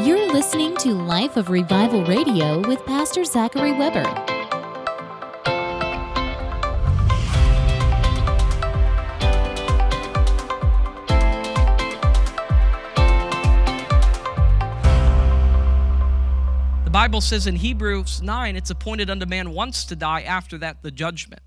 You're listening to Life of Revival Radio with Pastor Zachary Weber. The Bible says in Hebrews 9, it's appointed unto man once to die, after that, the judgment.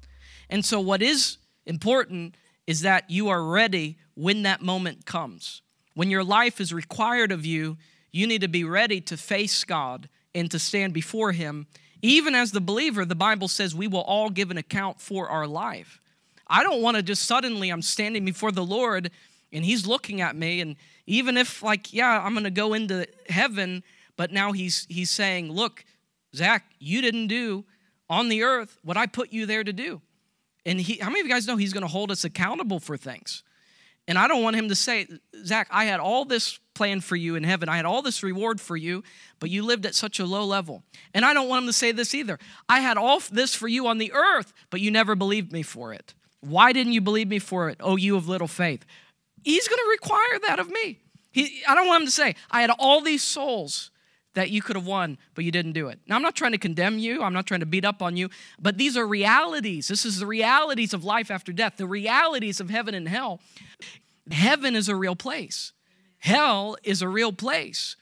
And so, what is important is that you are ready when that moment comes. When your life is required of you, you need to be ready to face God and to stand before Him. Even as the believer, the Bible says we will all give an account for our life. I don't want to just suddenly, I'm standing before the Lord and He's looking at me, and even if, like, yeah, I'm going to go into heaven, but now He's, he's saying, Look, Zach, you didn't do on the earth what I put you there to do. And he, how many of you guys know He's going to hold us accountable for things? And I don't want him to say, Zach, I had all this planned for you in heaven. I had all this reward for you, but you lived at such a low level. And I don't want him to say this either. I had all this for you on the earth, but you never believed me for it. Why didn't you believe me for it? Oh, you of little faith. He's going to require that of me. He, I don't want him to say, I had all these souls that you could have won, but you didn't do it. Now, I'm not trying to condemn you, I'm not trying to beat up on you, but these are realities. This is the realities of life after death, the realities of heaven and hell. Heaven is a real place, hell is a real place.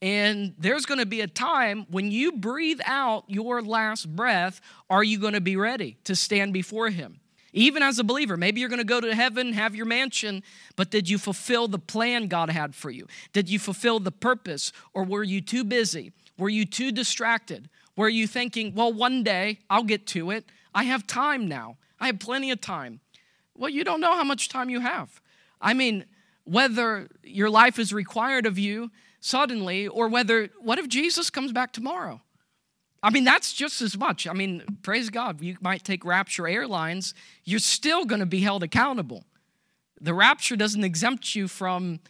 And there's going to be a time when you breathe out your last breath, are you going to be ready to stand before Him? Even as a believer, maybe you're going to go to heaven, have your mansion, but did you fulfill the plan God had for you? Did you fulfill the purpose? Or were you too busy? Were you too distracted? Were you thinking, well, one day I'll get to it? I have time now. I have plenty of time. Well, you don't know how much time you have. I mean, whether your life is required of you suddenly or whether, what if Jesus comes back tomorrow? I mean, that's just as much. I mean, praise God, you might take Rapture Airlines, you're still going to be held accountable. The rapture doesn't exempt you from,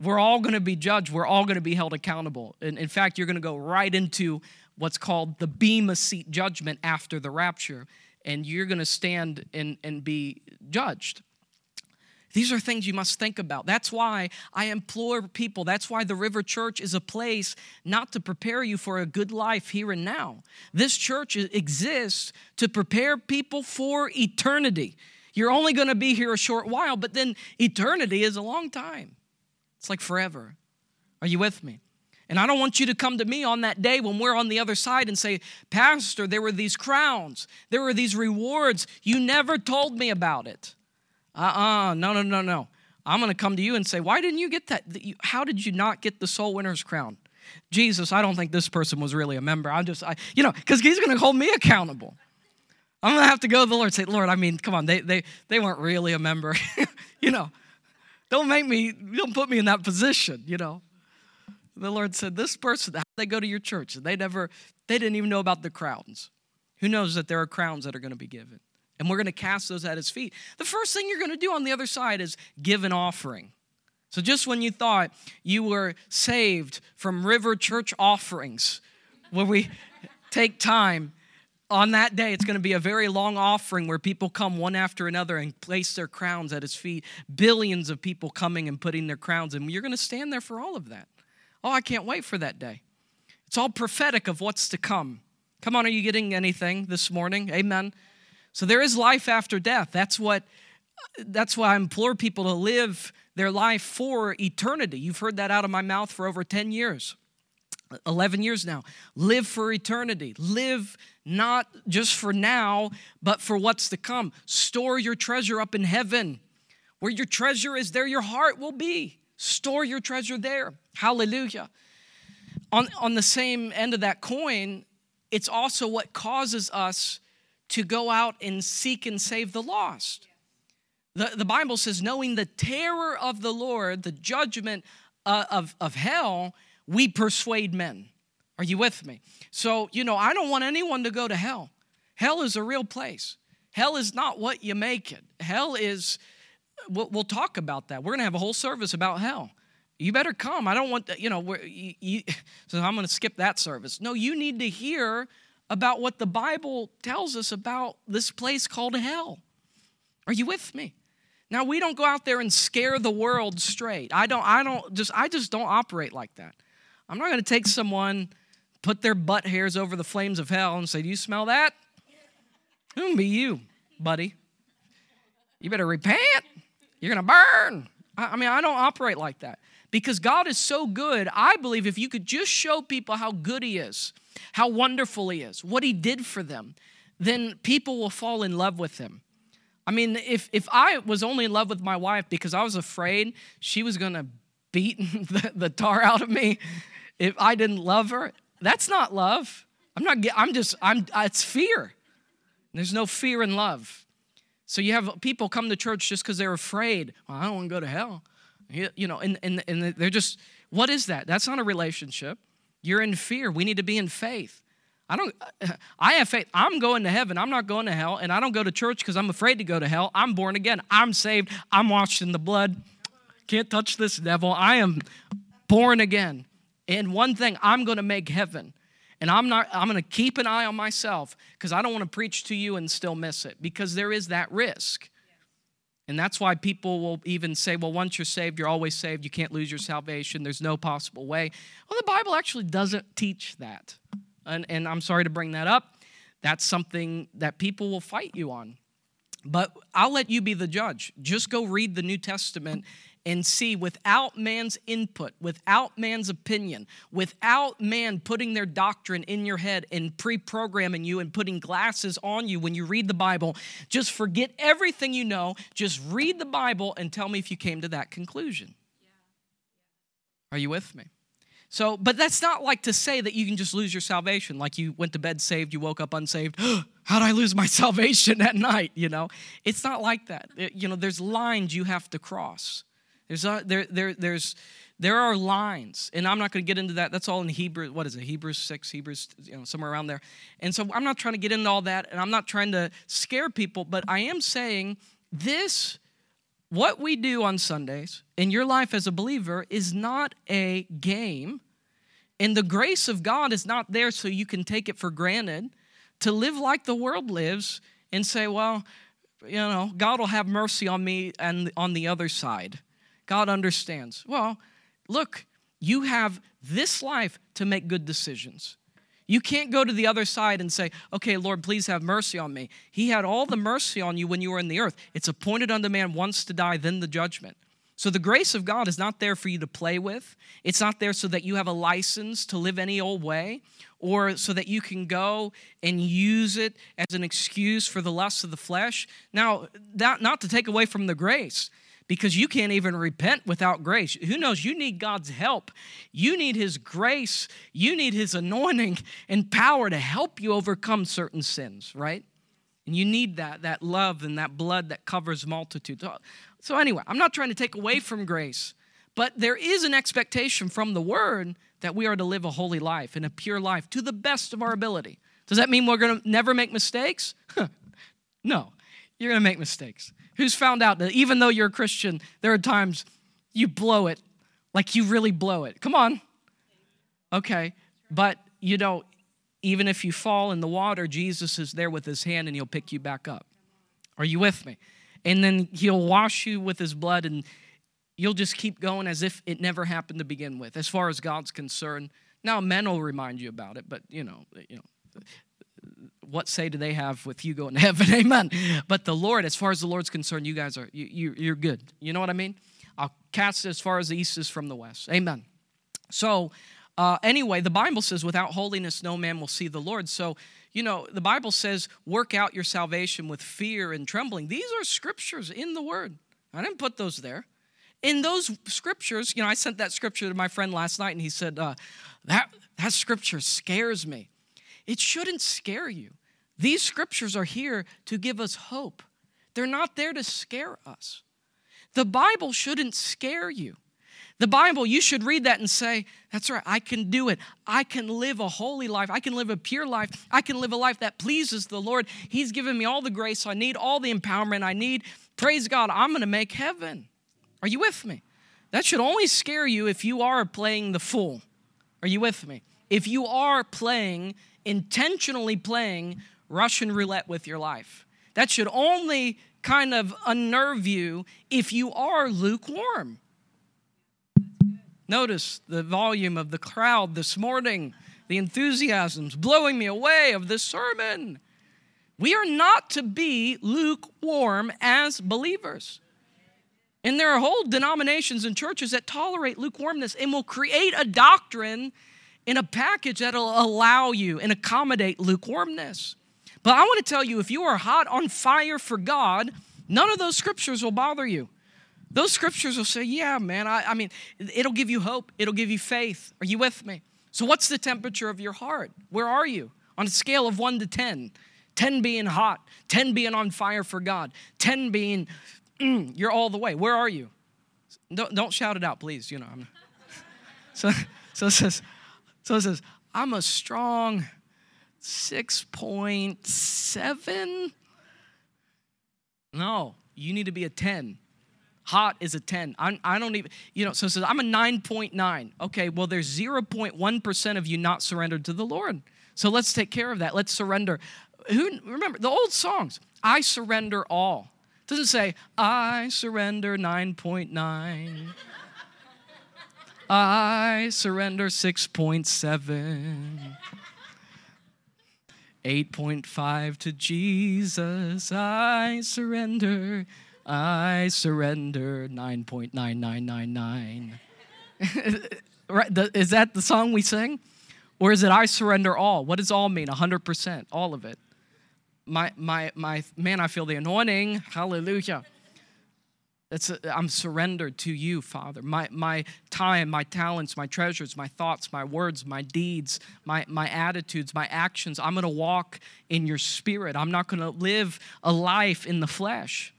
we're all going to be judged, we're all going to be held accountable. In, in fact, you're going to go right into what's called the Bema seat judgment after the rapture, and you're going to stand and, and be judged. These are things you must think about. That's why I implore people, that's why the River Church is a place not to prepare you for a good life here and now. This church exists to prepare people for eternity. You're only going to be here a short while, but then eternity is a long time. It's like forever. Are you with me? And I don't want you to come to me on that day when we're on the other side and say, Pastor, there were these crowns, there were these rewards. You never told me about it. Uh uh-uh, uh no, no, no, no. I'm going to come to you and say, Why didn't you get that? How did you not get the soul winner's crown? Jesus, I don't think this person was really a member. I'm just, I, you know, because he's going to hold me accountable. I'm going to have to go to the Lord and say, Lord, I mean, come on, they, they, they weren't really a member. you know, don't make me, don't put me in that position, you know. The Lord said, This person, how they go to your church? They never, they didn't even know about the crowns. Who knows that there are crowns that are going to be given? And we're going to cast those at his feet. The first thing you're going to do on the other side is give an offering. So, just when you thought you were saved from River Church offerings, where we take time, on that day, it's going to be a very long offering where people come one after another and place their crowns at his feet. Billions of people coming and putting their crowns, and you're going to stand there for all of that. Oh, I can't wait for that day. It's all prophetic of what's to come. Come on, are you getting anything this morning? Amen. So there is life after death. That's what that's why I implore people to live their life for eternity. You've heard that out of my mouth for over 10 years. 11 years now. Live for eternity. Live not just for now, but for what's to come. Store your treasure up in heaven. Where your treasure is, there your heart will be. Store your treasure there. Hallelujah. On, on the same end of that coin, it's also what causes us to go out and seek and save the lost. The, the Bible says, knowing the terror of the Lord, the judgment uh, of, of hell, we persuade men. Are you with me? So, you know, I don't want anyone to go to hell. Hell is a real place. Hell is not what you make it. Hell is, we'll, we'll talk about that. We're going to have a whole service about hell. You better come. I don't want, you know, you, you, so I'm going to skip that service. No, you need to hear about what the Bible tells us about this place called hell. Are you with me? Now we don't go out there and scare the world straight. I don't I don't just I just don't operate like that. I'm not going to take someone, put their butt hairs over the flames of hell and say, Do you smell that? Who be you, buddy. You better repent. You're going to burn. I mean, I don't operate like that because God is so good. I believe if you could just show people how good He is, how wonderful He is, what He did for them, then people will fall in love with Him. I mean, if, if I was only in love with my wife because I was afraid she was going to beat the, the tar out of me if I didn't love her, that's not love. I'm not, I'm just, I'm, it's fear. There's no fear in love. So you have people come to church just because they're afraid. Well, I don't want to go to hell. You know, and, and, and they're just, what is that? That's not a relationship. You're in fear. We need to be in faith. I don't, I have faith. I'm going to heaven. I'm not going to hell. And I don't go to church because I'm afraid to go to hell. I'm born again. I'm saved. I'm washed in the blood. Can't touch this devil. I am born again. And one thing, I'm going to make heaven. And I'm not I'm going to keep an eye on myself because I don't want to preach to you and still miss it because there is that risk. And that's why people will even say, well, once you're saved, you're always saved. You can't lose your salvation. There's no possible way. Well, the Bible actually doesn't teach that. And, and I'm sorry to bring that up. That's something that people will fight you on. But I'll let you be the judge. Just go read the New Testament and see without man's input, without man's opinion, without man putting their doctrine in your head and pre programming you and putting glasses on you when you read the Bible, just forget everything you know. Just read the Bible and tell me if you came to that conclusion. Are you with me? So, but that's not like to say that you can just lose your salvation. Like you went to bed saved, you woke up unsaved. How'd I lose my salvation at night? You know, it's not like that. You know, there's lines you have to cross. There's, there, there, there's, there are lines, and I'm not going to get into that. That's all in Hebrew. What is it? Hebrews six, Hebrews, you know, somewhere around there. And so I'm not trying to get into all that, and I'm not trying to scare people, but I am saying this. What we do on Sundays in your life as a believer is not a game, and the grace of God is not there so you can take it for granted to live like the world lives and say, well, you know, God will have mercy on me and on the other side. God understands. Well, look, you have this life to make good decisions. You can't go to the other side and say, okay, Lord, please have mercy on me. He had all the mercy on you when you were in the earth. It's appointed unto man once to die, then the judgment. So the grace of God is not there for you to play with. It's not there so that you have a license to live any old way or so that you can go and use it as an excuse for the lusts of the flesh. Now, that, not to take away from the grace because you can't even repent without grace. Who knows? You need God's help. You need His grace. You need His anointing and power to help you overcome certain sins, right? And you need that, that love and that blood that covers multitudes. So, anyway, I'm not trying to take away from grace, but there is an expectation from the Word that we are to live a holy life and a pure life to the best of our ability. Does that mean we're going to never make mistakes? no, you're going to make mistakes. Who's found out that even though you're a Christian, there are times you blow it, like you really blow it? Come on. Okay. But, you know, even if you fall in the water, Jesus is there with his hand and he'll pick you back up. Are you with me? And then he'll wash you with his blood and you'll just keep going as if it never happened to begin with, as far as God's concerned. Now, men will remind you about it, but, you know, you know what say do they have with you going to heaven? Amen. But the Lord, as far as the Lord's concerned, you guys are you, you you're good. You know what I mean? I'll cast as far as the east is from the west. Amen. So uh, anyway, the Bible says, without holiness, no man will see the Lord. So, you know, the Bible says, work out your salvation with fear and trembling. These are scriptures in the Word. I didn't put those there. In those scriptures, you know, I sent that scripture to my friend last night, and he said, uh, that, that scripture scares me. It shouldn't scare you. These scriptures are here to give us hope. They're not there to scare us. The Bible shouldn't scare you. The Bible, you should read that and say, That's right, I can do it. I can live a holy life. I can live a pure life. I can live a life that pleases the Lord. He's given me all the grace I need, all the empowerment I need. Praise God, I'm going to make heaven. Are you with me? That should only scare you if you are playing the fool. Are you with me? If you are playing intentionally playing Russian roulette with your life. That should only kind of unnerve you if you are lukewarm. Notice the volume of the crowd this morning, the enthusiasms blowing me away of this sermon. We are not to be lukewarm as believers. And there are whole denominations and churches that tolerate lukewarmness and will create a doctrine in a package that'll allow you and accommodate lukewarmness. But I want to tell you if you are hot on fire for God, none of those scriptures will bother you. Those scriptures will say, Yeah, man, I, I mean, it'll give you hope, it'll give you faith. Are you with me? So, what's the temperature of your heart? Where are you? On a scale of one to 10, 10 being hot, 10 being on fire for God, 10 being mm, you're all the way. Where are you? Don't, don't shout it out, please. You know. I'm, so, so it says, so it says, I'm a strong 6.7. No, you need to be a 10. Hot is a 10. I'm, I do not even, you know, so it says, I'm a 9.9. Okay, well, there's 0.1% of you not surrendered to the Lord. So let's take care of that. Let's surrender. Who remember the old songs? I surrender all. It doesn't say, I surrender 9.9. I surrender 6.7. 8.5 to Jesus, I surrender. I surrender 9.9999. right, is that the song we sing? Or is it I surrender all? What does all mean? 100%, all of it my, my, my, man, I feel the anointing. Hallelujah. That's a, I'm surrendered to you, Father. My, my time, my talents, my treasures, my thoughts, my words, my deeds, my, my attitudes, my actions. I'm going to walk in your spirit. I'm not going to live a life in the flesh.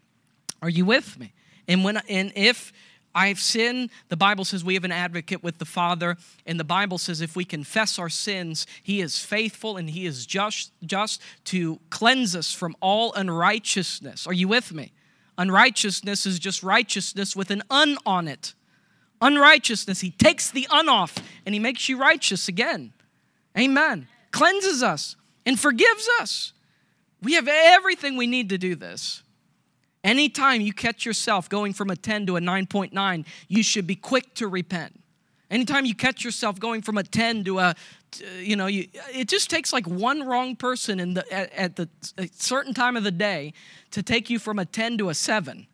Are you with me? And when and if I've sinned. The Bible says we have an advocate with the Father, and the Bible says if we confess our sins, He is faithful and He is just, just to cleanse us from all unrighteousness. Are you with me? Unrighteousness is just righteousness with an un on it. Unrighteousness, He takes the un off and He makes you righteous again. Amen. Cleanses us and forgives us. We have everything we need to do this. Anytime you catch yourself going from a 10 to a 9.9, you should be quick to repent. Anytime you catch yourself going from a 10 to a, Uh, you know, you, it just takes like one wrong person in the, at, at the a certain time of the day to take you from a 10 to a 7.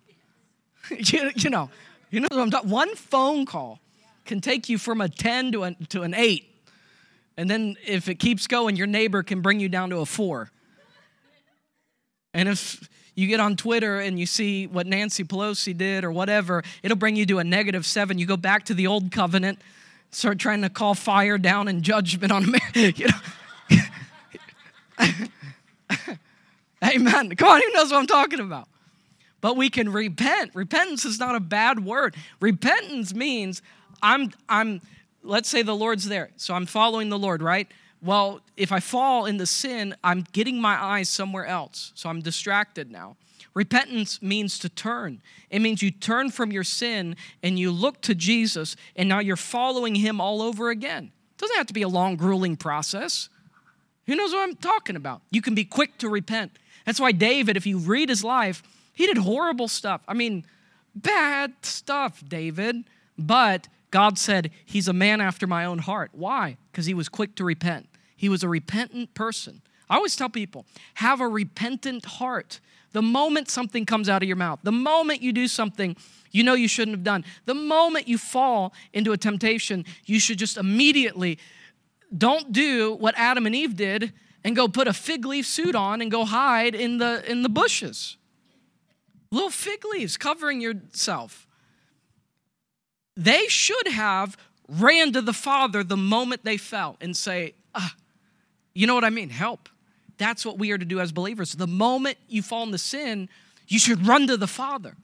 you, you know, you know what I'm talking One phone call can take you from a 10 to, a, to an 8. And then if it keeps going, your neighbor can bring you down to a 4. And if you get on Twitter and you see what Nancy Pelosi did or whatever, it'll bring you to a negative seven. You go back to the old covenant, start trying to call fire down and judgment on America. You know? Amen. Come on, who knows what I'm talking about? But we can repent. Repentance is not a bad word. Repentance means I'm, I'm, let's say the Lord's there. So I'm following the Lord, right? well, if I fall into sin, I'm getting my eyes somewhere else. So I'm distracted now. Repentance means to turn. It means you turn from your sin and you look to Jesus, and now you're following him all over again. It doesn't have to be a long, grueling process. Who knows what I'm talking about? You can be quick to repent. That's why David, if you read his life, he did horrible stuff. I mean, bad stuff, David. But God said, He's a man after my own heart. Why? Because he was quick to repent. He was a repentant person. I always tell people have a repentant heart. The moment something comes out of your mouth, the moment you do something you know you shouldn't have done, the moment you fall into a temptation, you should just immediately don't do what Adam and Eve did and go put a fig leaf suit on and go hide in the in the bushes. Little fig leaves covering yourself. They should have ran to the Father the moment they fell and say, ah, you know what I mean? Help. That's what we are to do as believers. The moment you fall into sin, you should run to the Father.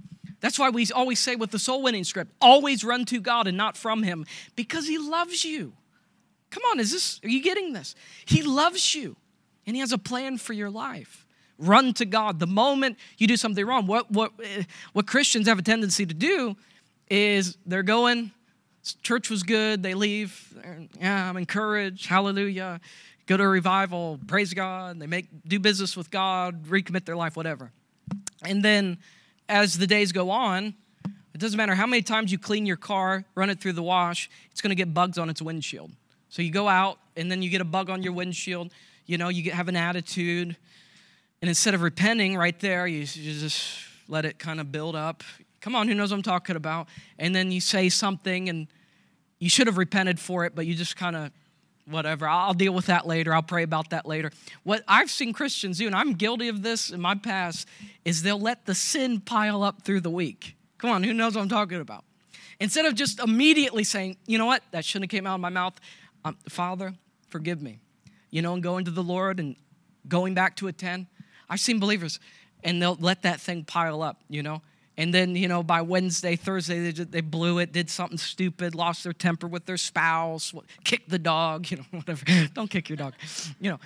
That's why we always say with the soul winning script always run to God and not from Him because He loves you. Come on, is this, are you getting this? He loves you and He has a plan for your life. Run to God. The moment you do something wrong, what, what, eh, what Christians have a tendency to do is they're going, church was good, they leave, yeah, I'm encouraged, hallelujah go to a revival, praise God, they make do business with God, recommit their life, whatever. And then as the days go on, It doesn't matter how many times you clean your car, run it through the wash, it's going to get bugs on its windshield. So you go out and then you get a bug on your windshield, you know, you get, have an attitude. And instead of repenting right there, you, you just let it kind of build up. Come on, who knows what I'm talking about? And then you say something and you should have repented for it, but you just kind of whatever. I'll deal with that later. I'll pray about that later. What I've seen Christians do, and I'm guilty of this in my past, is they'll let the sin pile up through the week. Come on, who knows what I'm talking about? Instead of just immediately saying, you know what, that shouldn't have came out of my mouth. Um, Father, forgive me. You know, and going to the Lord and going back to a 10. I've seen believers, and they'll let that thing pile up, you know. And then, you know, by Wednesday, Thursday, they, just, they blew it, did something stupid, lost their temper with their spouse, kicked the dog, you know, whatever. Don't kick your dog, you know.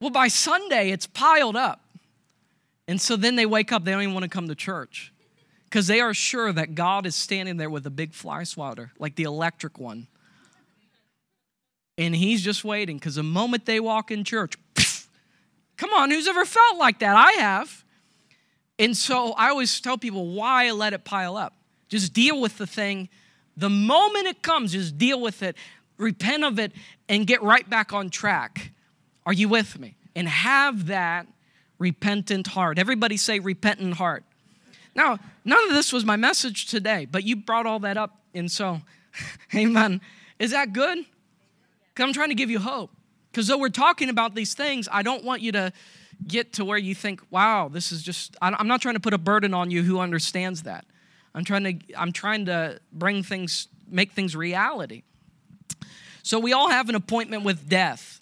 Well, by Sunday, it's piled up. And so then they wake up, they don't even want to come to church because they are sure that God is standing there with a big fly swatter, like the electric one. And he's just waiting because the moment they walk in church, pff, come on, who's ever felt like that? I have. And so I always tell people why let it pile up. Just deal with the thing. The moment it comes, just deal with it, repent of it, and get right back on track. Are you with me? And have that repentant heart. Everybody say repentant heart. Now, none of this was my message today, but you brought all that up. And so, amen. Is that good? I'm trying to give you hope. Because though we're talking about these things, I don't want you to get to where you think, wow, this is just, I'm not trying to put a burden on you who understands that. I'm trying to, I'm trying to bring things, make things reality. So we all have an appointment with death.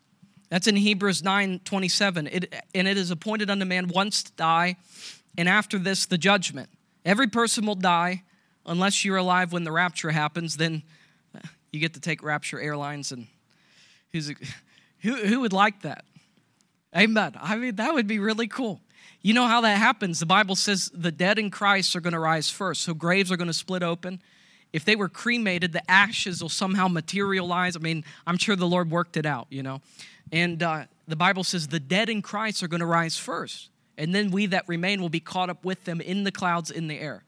That's in Hebrews 9 27. It, and it is appointed unto man once to die, and after this, the judgment. Every person will die unless you're alive when the rapture happens. Then you get to take Rapture Airlines, and who's, who, who would like that? Amen. I mean, that would be really cool. You know how that happens? The Bible says the dead in Christ are going to rise first. So graves are going to split open. If they were cremated, the ashes will somehow materialize. I mean, I'm sure the Lord worked it out, you know. And uh, the Bible says the dead in Christ are going to rise first. And then we that remain will be caught up with them in the clouds in the air.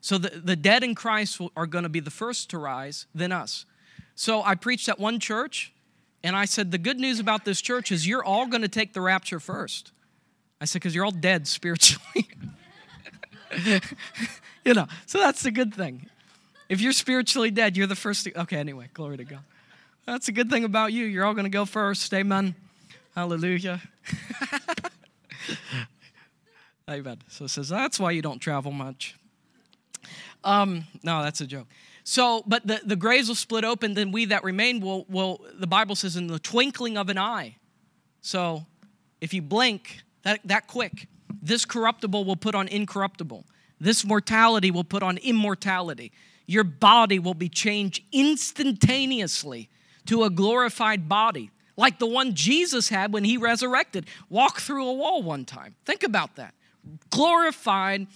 So the, the dead in Christ are going to be the first to rise, then us. So I preached at one church and I said, The good news about this church is you're all going to take the rapture first. I said, Because you're all dead spiritually. you know, so that's the good thing. If you're spiritually dead, you're the first. To, okay, anyway, glory to God. That's a good thing about you. You're all going to go first. Amen. Hallelujah. Amen. So it says, That's why you don't travel much. Um, no, that's a joke. So, but the, the graves will split open, then we that remain will, will, the Bible says, in the twinkling of an eye. So, if you blink that, that quick, this corruptible will put on incorruptible. This mortality will put on immortality. Your body will be changed instantaneously to a glorified body, like the one Jesus had when he resurrected. Walk through a wall one time. Think about that. Glorified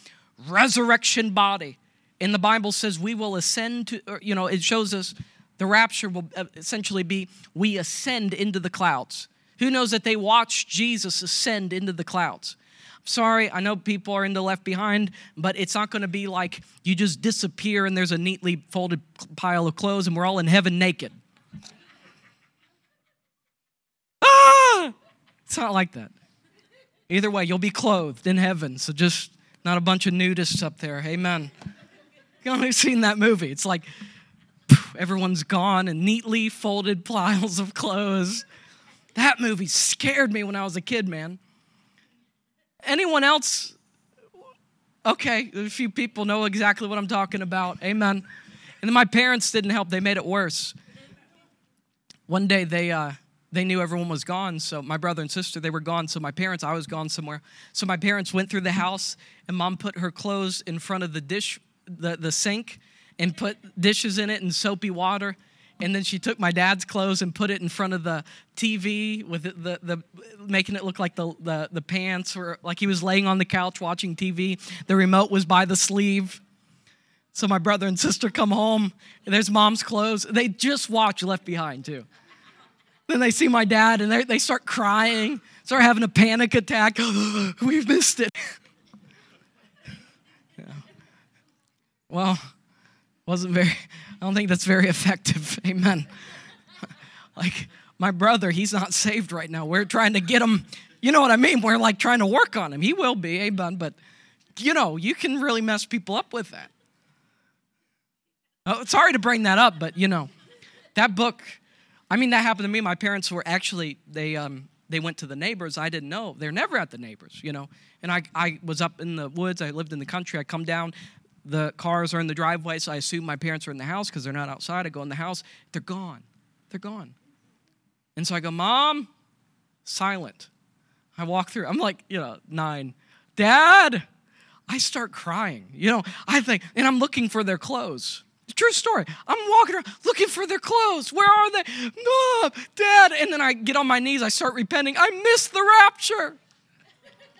resurrection body. And the Bible says we will ascend to, you know, it shows us the rapture will uh, essentially be we ascend into the clouds. Who knows that they watched Jesus ascend into the clouds? I'm sorry, I know people are into left behind, but it's not going to be like you just disappear and there's a neatly folded pile of clothes and we're all in heaven naked. ah! It's not like that. Either way, you'll be clothed in heaven. So just not a bunch of nudists up there. Amen. Know, I've seen that movie. It's like everyone's gone and neatly folded piles of clothes. That movie scared me when I was a kid, man. Anyone else? Okay, a few people know exactly what I'm talking about. Amen. And then my parents didn't help, they made it worse. One day they, uh, they knew everyone was gone, so my brother and sister, they were gone, so my parents, I was gone somewhere. So my parents went through the house, and mom put her clothes in front of the dish the, the sink and put dishes in it and soapy water. And then she took my dad's clothes and put it in front of the TV with the, the, the making it look like the, the, the pants or like he was laying on the couch watching TV. The remote was by the sleeve. So my brother and sister come home, there's mom's clothes. They just watch Left Behind too. Then they see my dad and they start crying, start having a panic attack. We've missed it. Well, wasn't very, I don't think that's very effective. Amen. like my brother, he's not saved right now. We're trying to get him, you know what I mean? We're like trying to work on him. He will be, amen. But, you know, you can really mess people up with that. Oh, sorry to bring that up, but, you know, that book, I mean, that happened to me. My parents were actually, they, um, they went to the neighbors. I didn't know. They're never at the neighbors, you know. And I, I was up in the woods. I lived in the country. I come down the cars are in the driveway, so I assume my parents are in the house because they're not outside. I go in the house, they're gone. They're gone. And so I go, Mom, silent. I walk through, I'm like, you know, nine. Dad, I start crying. You know, I think, and I'm looking for their clothes. True story. I'm walking around looking for their clothes. Where are they? Mom, Dad. And then I get on my knees. I start repenting. I missed the rapture.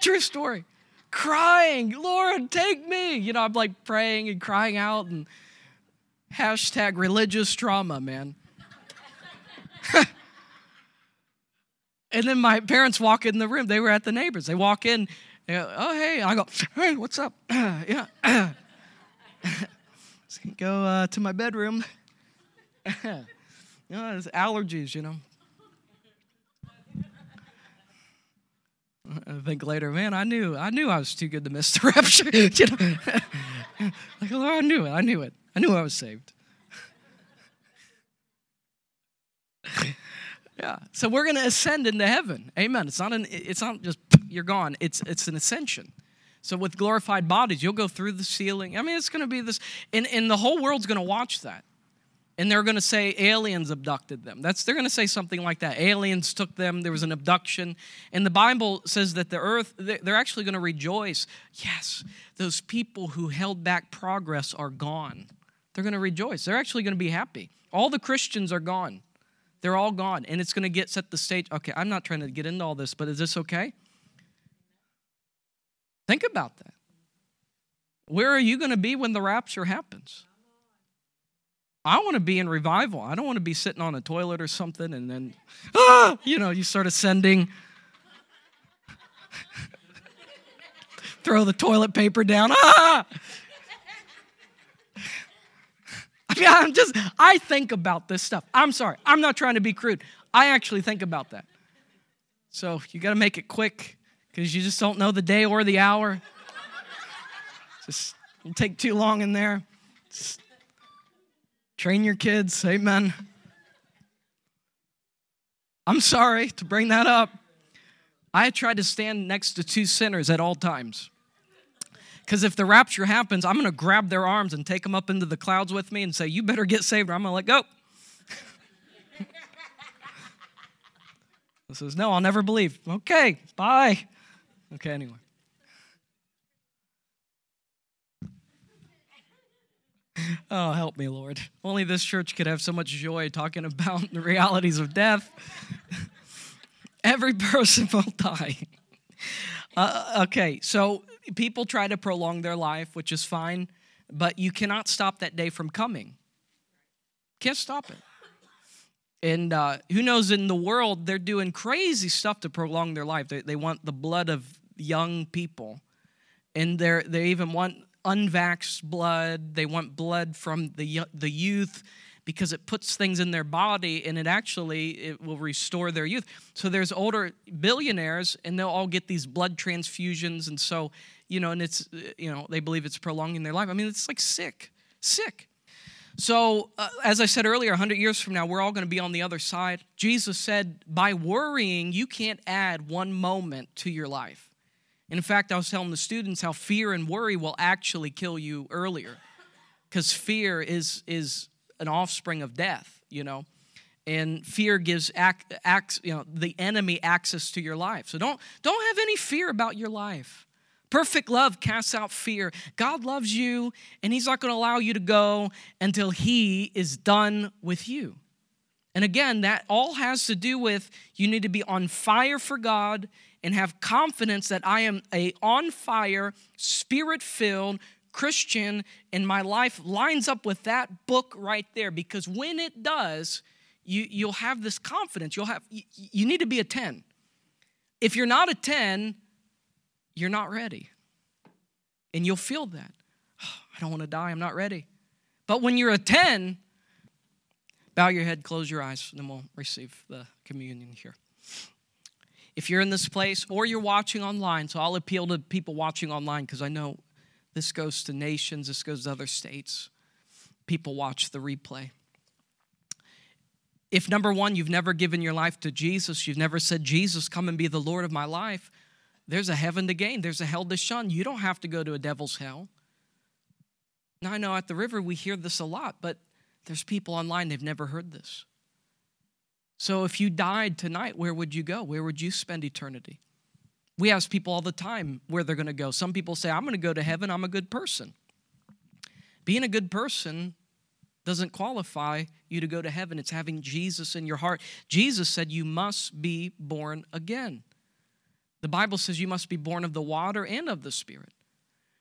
True story crying, Lord, take me. You know, I'm like praying and crying out and hashtag religious trauma, man. and then my parents walk in the room. They were at the neighbors. They walk in. Go, oh, hey. I go, hey, what's up? yeah. go uh, to my bedroom. you know, it's allergies, you know. I think later, man, I knew, I knew I was too good to miss the rapture. you know? like, oh, I knew it. I knew it. I knew I was saved. yeah. So we're going to ascend into heaven. Amen. It's not an. It's not just you're gone. It's it's an ascension. So with glorified bodies, you'll go through the ceiling. I mean, it's going to be this, and, and the whole world's going to watch that and they're going to say aliens abducted them. That's they're going to say something like that. Aliens took them. There was an abduction, and the Bible says that the earth they're actually going to rejoice. Yes, those people who held back progress are gone. They're going to rejoice. They're actually going to be happy. All the Christians are gone. They're all gone, and it's going to get set the stage. Okay, I'm not trying to get into all this, but is this okay? Think about that. Where are you going to be when the rapture happens? I want to be in revival. I don't want to be sitting on a toilet or something and then, ah, you know, you start ascending. Throw the toilet paper down. Ah! I mean, I'm just, I think about this stuff. I'm sorry. I'm not trying to be crude. I actually think about that. So you got to make it quick because you just don't know the day or the hour. Just take too long in there. Just Train your kids. Amen. I'm sorry to bring that up. I try to stand next to two sinners at all times. Because if the rapture happens, I'm going to grab their arms and take them up into the clouds with me and say, You better get saved, or I'm going to let go. He says, No, I'll never believe. Okay, bye. Okay, anyway. oh, help me, Lord. Only this church could have so much joy talking about the realities of death. Every person will die. Uh, okay, so people try to prolong their life, which is fine, but you cannot stop that day from coming. Can't stop it. And uh, who knows, in the world, they're doing crazy stuff to prolong their life. They, they want the blood of young people. And they're, they even want unvaxxed blood. They want blood from the, the youth because it puts things in their body and it actually it will restore their youth. So there's older billionaires and they'll all get these blood transfusions and so, you know, and it's you know, they believe it's prolonging their life. I mean, it's like sick. Sick. So, uh, as I said earlier, 100 years from now, we're all going to be on the other side. Jesus said, by worrying, you can't add one moment to your life. In fact, I was telling the students how fear and worry will actually kill you earlier because fear is, is an offspring of death, you know. And fear gives ac- ac- you know, the enemy access to your life. So don't, don't have any fear about your life. Perfect love casts out fear. God loves you, and He's not going to allow you to go until He is done with you. And again, that all has to do with you need to be on fire for God and have confidence that I am a on fire, spirit filled Christian and my life lines up with that book right there because when it does, you, you'll have this confidence. You'll have you, you need to be a 10. If you're not a 10, you're not ready. And you'll feel that. I don't want to die. I'm not ready. But when you're a 10, bow your head, close your eyes, and then we'll receive the communion here. If you're in this place or you're watching online, so I'll appeal to people watching online because I know this goes to nations, this goes to other states. People watch the replay. If number one, you've never given your life to Jesus, you've never said, Jesus, come and be the Lord of my life, there's a heaven to gain, there's a hell to shun. You don't have to go to a devil's hell. Now, I know at the river we hear this a lot, but there's people online, they've never heard this. So if you died tonight, where would you go? Where would you spend eternity? We ask people all the time where they're going to go. Some people say, I'm going to go to heaven, I'm a good person. Being a good person doesn't qualify you to go to heaven. It's having Jesus in your heart. Jesus said you must be born again. The Bible says you must be born of the water and of the Spirit.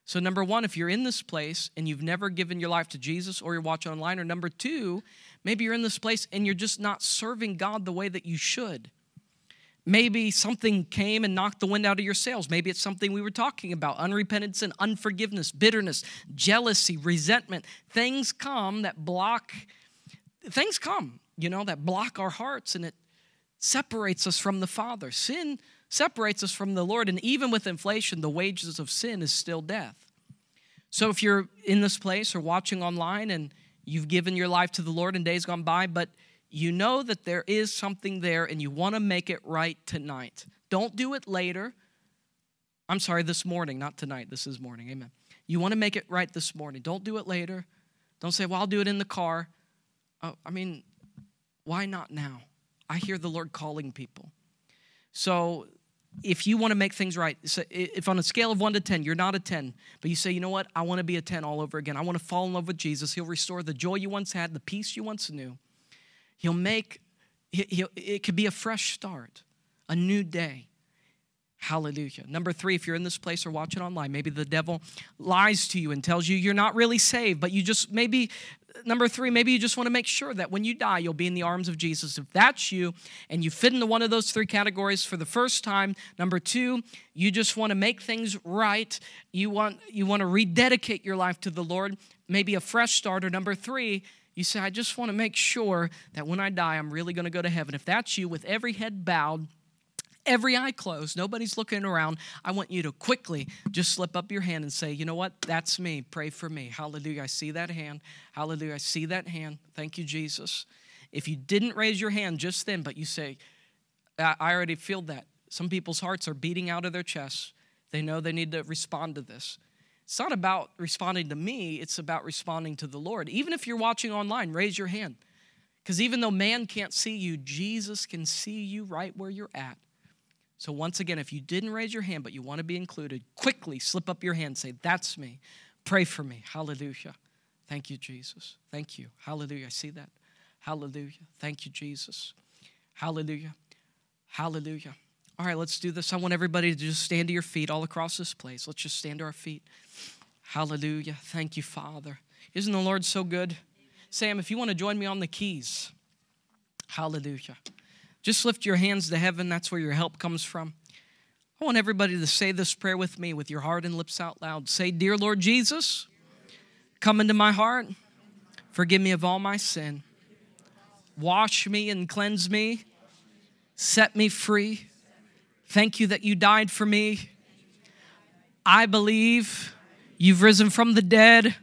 So, number one, if you're in this place and you've never given your life to Jesus or you're watching online, or number two, maybe you're in this place and you're just not serving God the way that you should. Maybe something came and knocked the wind out of your sails. Maybe it's something we were talking about unrepentance and unforgiveness, bitterness, jealousy, resentment. Things come that block, things come, you know, that block our hearts and it separates us from the Father. Sin separates us from the Lord. And even with inflation, the wages of sin is still death. So if you're in this place or watching online and you've given your life to the Lord in days gone by, but you know that there is something there and you want to make it right tonight, don't do it later. I'm sorry, this morning, not tonight. This is morning. Amen. You want to make it right this morning. Don't do it later. Don't say, well, I'll do it in the car. Oh, I mean, why not now? I hear the Lord calling people. So if you want to make things right, if on a scale of one to 10, you're not a 10, but you say, you know what, I want to be a 10 all over again. I want to fall in love with Jesus. He'll restore the joy you once had, the peace you once knew. He'll make, he'll, it could be a fresh start, a new day. Hallelujah. Number three, if you're in this place or watching online, maybe the devil lies to you and tells you you're not really saved, but you just maybe number three, maybe you just want to make sure that when you die, you'll be in the arms of Jesus. If that's you and you fit into one of those three categories for the first time, number two, you just want to make things right. You want, you want to rededicate your life to the Lord, maybe a fresh start. Or number three, you say, I just want to make sure that when I die, I'm really going to go to heaven. If that's you, with every head bowed, every eye closed, nobody's looking around, I want you to quickly just slip up your hand and say, You know what? That's me. Pray for me. Hallelujah. I see that hand. Hallelujah. I see that hand. Thank you, Jesus. If you didn't raise your hand just then, but you say, I already feel that. Some people's hearts are beating out of their chests. They know they need to respond to this. It's not about responding to me, it's about responding to the Lord. Even if you're watching online, raise your hand. Because even though man can't see you, Jesus can see you right where you're at. So, once again, if you didn't raise your hand but you want to be included, quickly slip up your hand, say, That's me. Pray for me. Hallelujah. Thank you, Jesus. Thank you. Hallelujah. I see that. Hallelujah. Thank you, Jesus. Hallelujah. Hallelujah. All right, let's do this. I want everybody to just stand to your feet all across this place. Let's just stand to our feet. Hallelujah. Thank you, Father. Isn't the Lord so good? Sam, if you want to join me on the keys. Hallelujah. Just lift your hands to heaven. That's where your help comes from. I want everybody to say this prayer with me with your heart and lips out loud. Say, Dear Lord Jesus, come into my heart. Forgive me of all my sin. Wash me and cleanse me. Set me free. Thank you that you died for me. I believe you've risen from the dead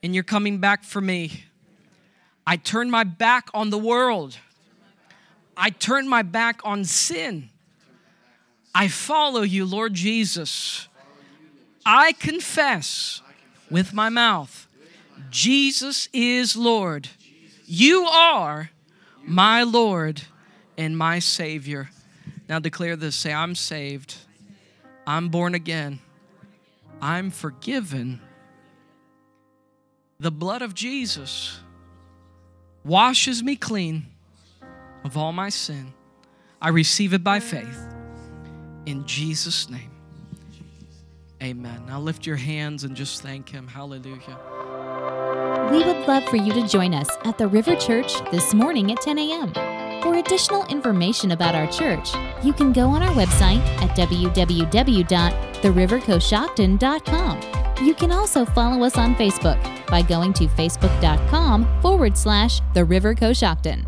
and you're coming back for me. I turn my back on the world I turn my back on sin. I follow you, Lord Jesus. I confess with my mouth Jesus is Lord. You are my Lord and my Savior. Now declare this say, I'm saved. I'm born again. I'm forgiven. The blood of Jesus washes me clean of all my sin. I receive it by faith. In Jesus' name. Amen. Now lift your hands and just thank Him. Hallelujah. We would love for you to join us at the River Church this morning at 10 a.m. For additional information about our church, you can go on our website at www.therivercoshocton.com. You can also follow us on Facebook by going to facebook.com forward slash the River Coshocton.